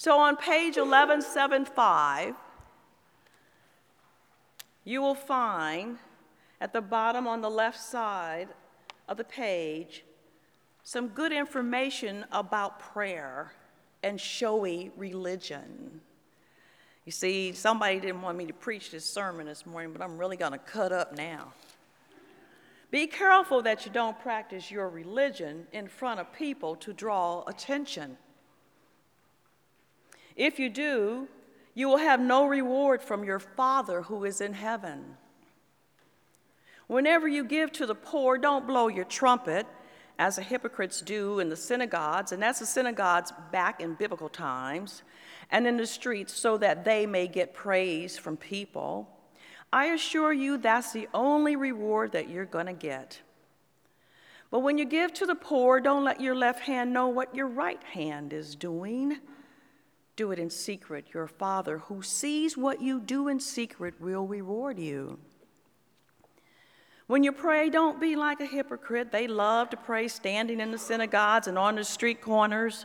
So on page 1175, you will find at the bottom on the left side of the page some good information about prayer and showy religion. You see, somebody didn't want me to preach this sermon this morning, but I'm really going to cut up now. Be careful that you don't practice your religion in front of people to draw attention. If you do, you will have no reward from your Father who is in heaven. Whenever you give to the poor, don't blow your trumpet, as the hypocrites do in the synagogues, and that's the synagogues back in biblical times, and in the streets, so that they may get praise from people. I assure you that's the only reward that you're going to get. But when you give to the poor, don't let your left hand know what your right hand is doing. Do it in secret. Your Father, who sees what you do in secret, will reward you. When you pray, don't be like a hypocrite. They love to pray standing in the synagogues and on the street corners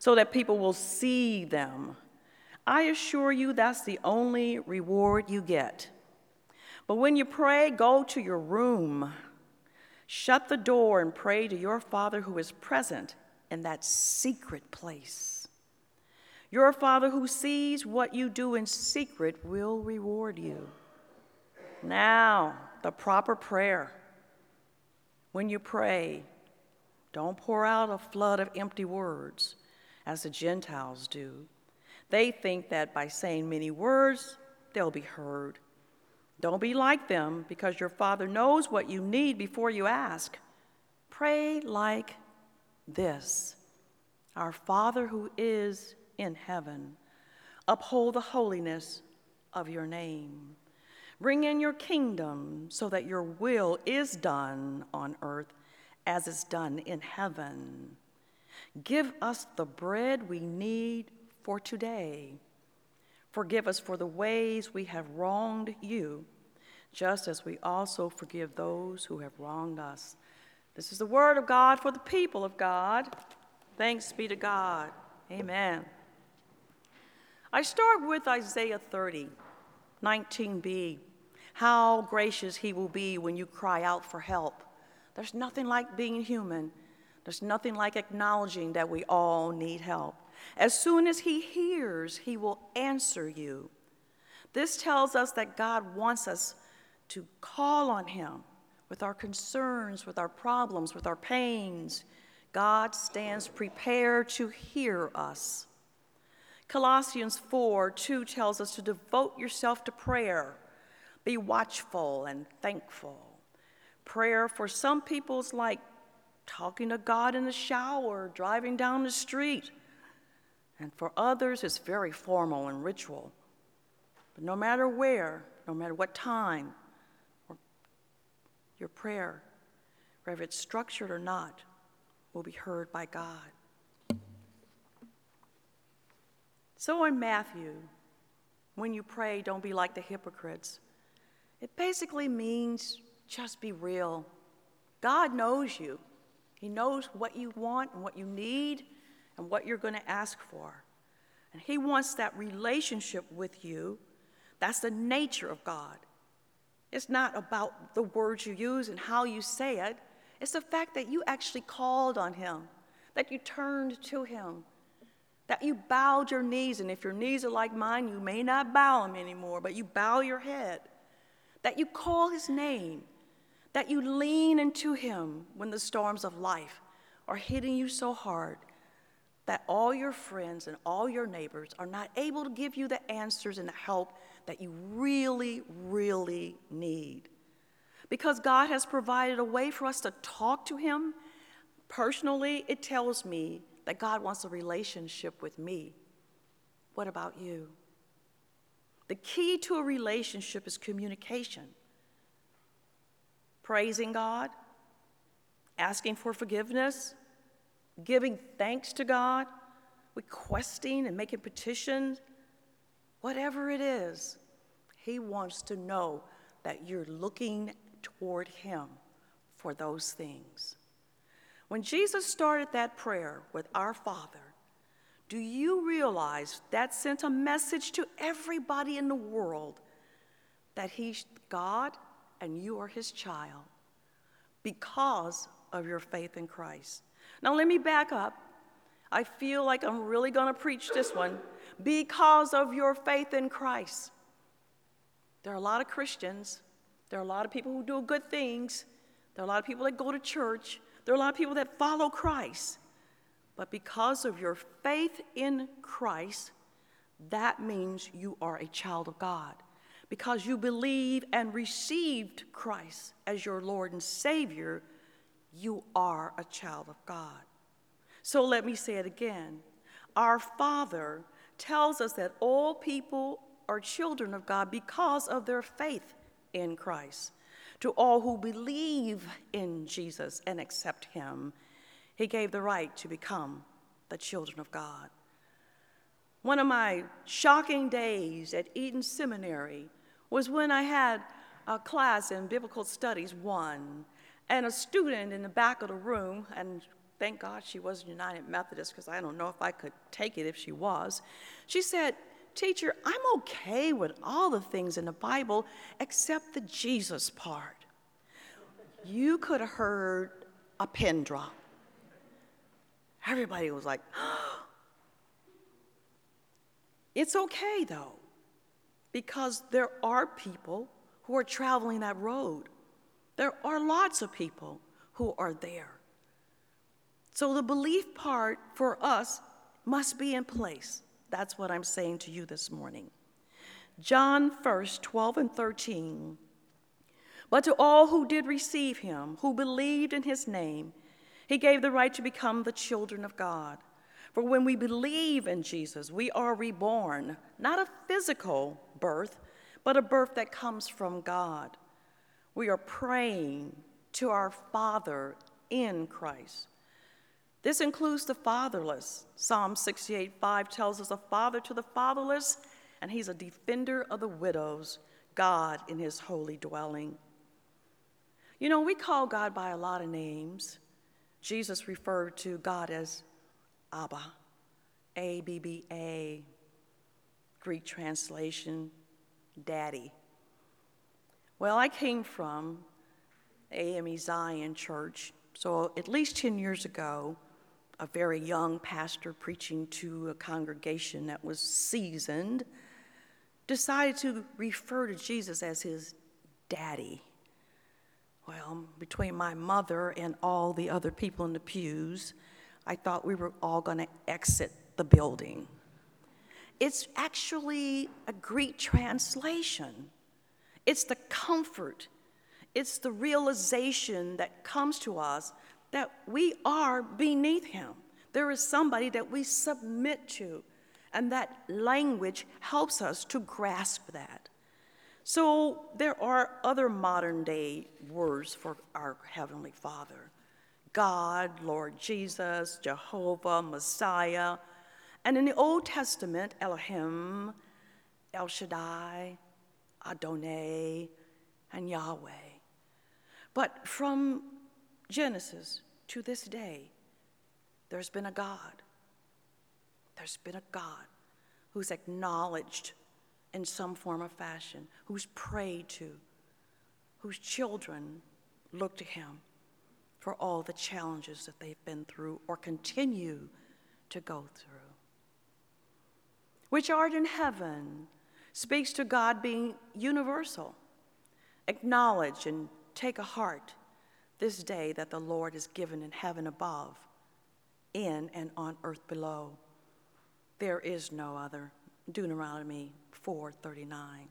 so that people will see them. I assure you that's the only reward you get. But when you pray, go to your room, shut the door, and pray to your Father who is present in that secret place. Your Father who sees what you do in secret will reward you. Now, the proper prayer. When you pray, don't pour out a flood of empty words as the Gentiles do. They think that by saying many words, they'll be heard. Don't be like them because your Father knows what you need before you ask. Pray like this Our Father who is in heaven, uphold the holiness of your name. Bring in your kingdom so that your will is done on earth as is done in heaven. Give us the bread we need for today. Forgive us for the ways we have wronged you, just as we also forgive those who have wronged us. This is the word of God for the people of God. Thanks be to God. Amen. I start with Isaiah 30, 19b how gracious He will be when you cry out for help. There's nothing like being human. There's nothing like acknowledging that we all need help. As soon as He hears, He will answer you. This tells us that God wants us to call on Him with our concerns, with our problems, with our pains. God stands prepared to hear us. Colossians 4 2 tells us to devote yourself to prayer be watchful and thankful. Prayer for some people is like talking to God in the shower, driving down the street. And for others, it's very formal and ritual. But no matter where, no matter what time, your prayer, whether it's structured or not, will be heard by God. So in Matthew, when you pray, don't be like the hypocrites it basically means just be real. God knows you, He knows what you want and what you need and what you're going to ask for. And He wants that relationship with you. That's the nature of God. It's not about the words you use and how you say it, it's the fact that you actually called on Him, that you turned to Him, that you bowed your knees. And if your knees are like mine, you may not bow them anymore, but you bow your head that you call his name, that you lean into him when the storms of life are hitting you so hard that all your friends and all your neighbors are not able to give you the answers and the help that you really, really need. Because God has provided a way for us to talk to Him, personally, it tells me that God wants a relationship with me. What about you? The key to a relationship is communication. Praising God, asking for forgiveness, giving thanks to God, requesting and making petitions, whatever it is, He wants to know that you're looking toward Him for those things. When Jesus started that prayer with Our Father, Do you realize that sent a message to everybody in the world that He's God and you are His child because of your faith in Christ? Now, let me back up. I feel like I'm really going to preach this one. Because of your faith in Christ. There are a lot of Christians, there are a lot of people who do good things, there are a lot of people that go to church, there are a lot of people that follow Christ. But because of your faith in Christ, that means you are a child of God. Because you believe and received Christ as your Lord and Savior, you are a child of God. So let me say it again. Our Father tells us that all people are children of God because of their faith in Christ. To all who believe in Jesus and accept Him, He gave the right to become the children of God. One of my shocking days at Eden Seminary was when I had a class in Biblical Studies 1, and a student in the back of the room, and thank God she wasn't United Methodist because I don't know if I could take it if she was, she said, Teacher, I'm okay with all the things in the Bible except the Jesus part. You could have heard a pin drop. Everybody was like, it's okay though, because there are people who are traveling that road. There are lots of people who are there. So the belief part for us must be in place. That's what I'm saying to you this morning. John 1st, 12 and 13. But to all who did receive him, who believed in his name, he gave the right to become the children of God. For when we believe in Jesus, we are reborn, not a physical birth, but a birth that comes from God. We are praying to our Father in Christ. This includes the fatherless. Psalm 68 5 tells us a father to the fatherless, and he's a defender of the widows, God in his holy dwelling. You know, we call God by a lot of names. Jesus referred to God as Abba, A B B A, Greek translation, Daddy. Well, I came from AME Zion Church, so at least 10 years ago, a very young pastor preaching to a congregation that was seasoned, decided to refer to Jesus as his daddy. Well, between my mother and all the other people in the pews, I thought we were all going to exit the building. It's actually a Greek translation. It's the comfort, it's the realization that comes to us that we are beneath him. There is somebody that we submit to, and that language helps us to grasp that. So there are other modern day words for our Heavenly Father God, Lord Jesus, Jehovah, Messiah. And in the Old Testament, Elohim, El Shaddai, Adonai, and Yahweh. But from Genesis to this day, there's been a God. There's been a God who's acknowledged in some form or fashion, who's prayed to, whose children look to him for all the challenges that they've been through or continue to go through. Which art in heaven speaks to God being universal. Acknowledge and take a heart this day that the Lord is given in heaven above, in and on earth below. There is no other. Deuteronomy 4:39.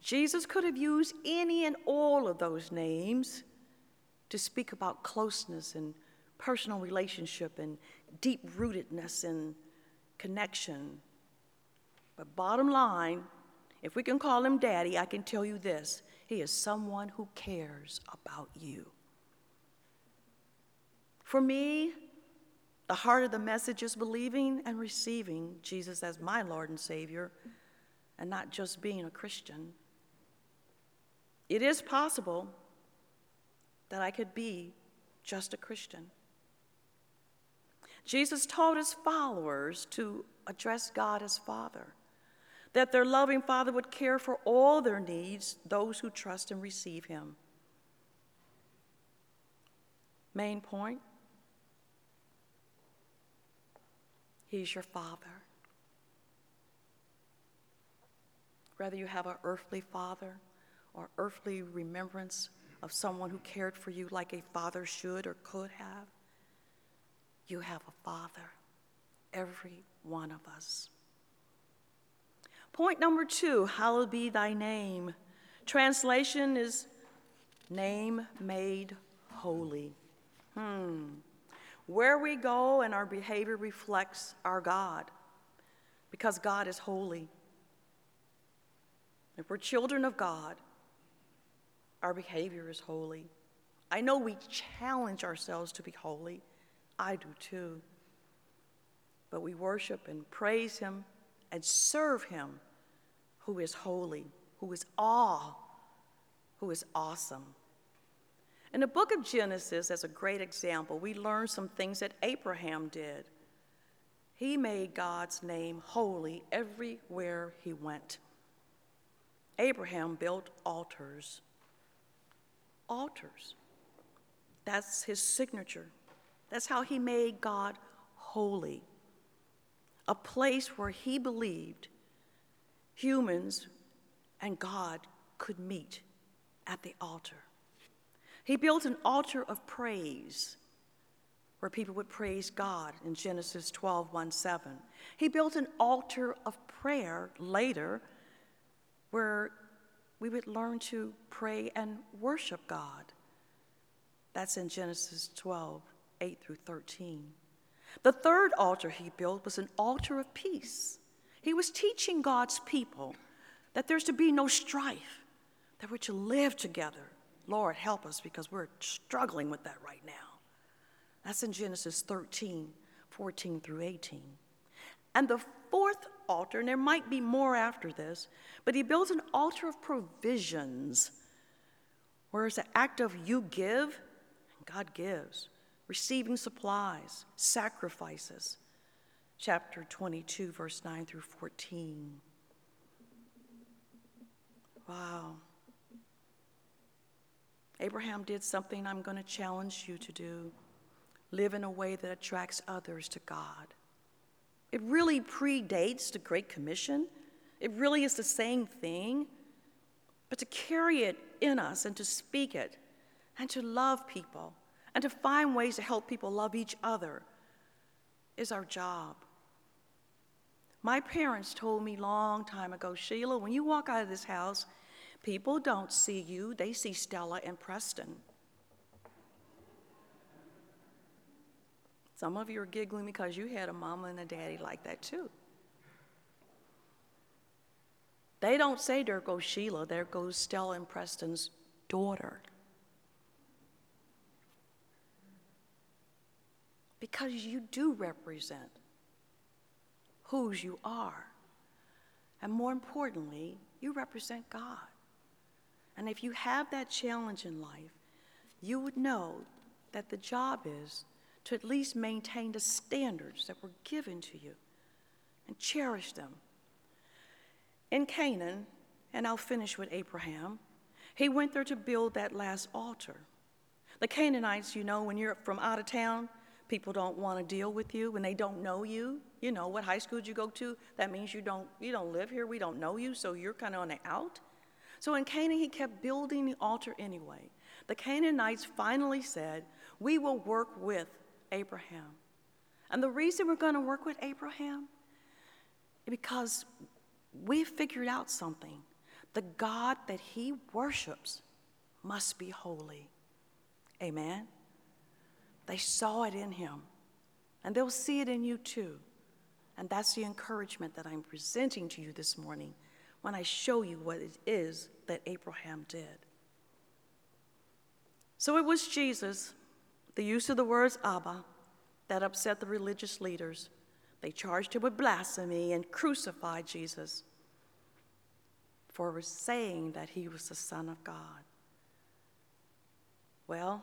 Jesus could have used any and all of those names to speak about closeness and personal relationship and deep rootedness and connection. But bottom line, if we can call him daddy, I can tell you this he is someone who cares about you. For me, the heart of the message is believing and receiving Jesus as my Lord and Savior and not just being a Christian. It is possible that I could be just a Christian. Jesus taught his followers to address God as Father, that their loving Father would care for all their needs, those who trust and receive him. Main point He's your Father. Whether you have an earthly father or earthly remembrance of someone who cared for you like a father should or could have, you have a father, every one of us. Point number two hallowed be thy name. Translation is name made holy. Hmm. Where we go and our behavior reflects our God because God is holy. If we're children of God, our behavior is holy. I know we challenge ourselves to be holy. I do too. But we worship and praise Him and serve Him who is holy, who is awe, who is awesome. In the book of Genesis, as a great example, we learn some things that Abraham did. He made God's name holy everywhere he went. Abraham built altars. Altars. That's his signature. That's how he made God holy. A place where he believed humans and God could meet at the altar. He built an altar of praise where people would praise God in Genesis 12, 1 7. He built an altar of prayer later where we would learn to pray and worship God. That's in Genesis 12, 8 through 13. The third altar he built was an altar of peace. He was teaching God's people that there's to be no strife, that we're to live together Lord, help us because we're struggling with that right now. That's in Genesis 13, 14 through 18. And the fourth altar, and there might be more after this, but he builds an altar of provisions, where it's an act of you give, and God gives, receiving supplies, sacrifices. Chapter 22, verse 9 through 14. Wow. Abraham did something I'm going to challenge you to do live in a way that attracts others to God. It really predates the Great Commission, it really is the same thing. But to carry it in us and to speak it and to love people and to find ways to help people love each other is our job. My parents told me long time ago, Sheila, when you walk out of this house, People don't see you, they see Stella and Preston. Some of you are giggling because you had a mama and a daddy like that too. They don't say, There goes Sheila, there goes Stella and Preston's daughter. Because you do represent whose you are. And more importantly, you represent God. And if you have that challenge in life, you would know that the job is to at least maintain the standards that were given to you and cherish them. In Canaan, and I'll finish with Abraham, he went there to build that last altar. The Canaanites, you know, when you're from out of town, people don't want to deal with you when they don't know you. You know, what high school did you go to? That means you don't you don't live here. We don't know you, so you're kind of on the out. So in Canaan, he kept building the altar anyway. The Canaanites finally said, We will work with Abraham. And the reason we're going to work with Abraham is because we figured out something. The God that he worships must be holy. Amen? They saw it in him, and they'll see it in you too. And that's the encouragement that I'm presenting to you this morning when I show you what it is that Abraham did. So it was Jesus, the use of the words Abba, that upset the religious leaders. They charged him with blasphemy and crucified Jesus for saying that he was the Son of God. Well,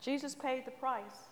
Jesus paid the price.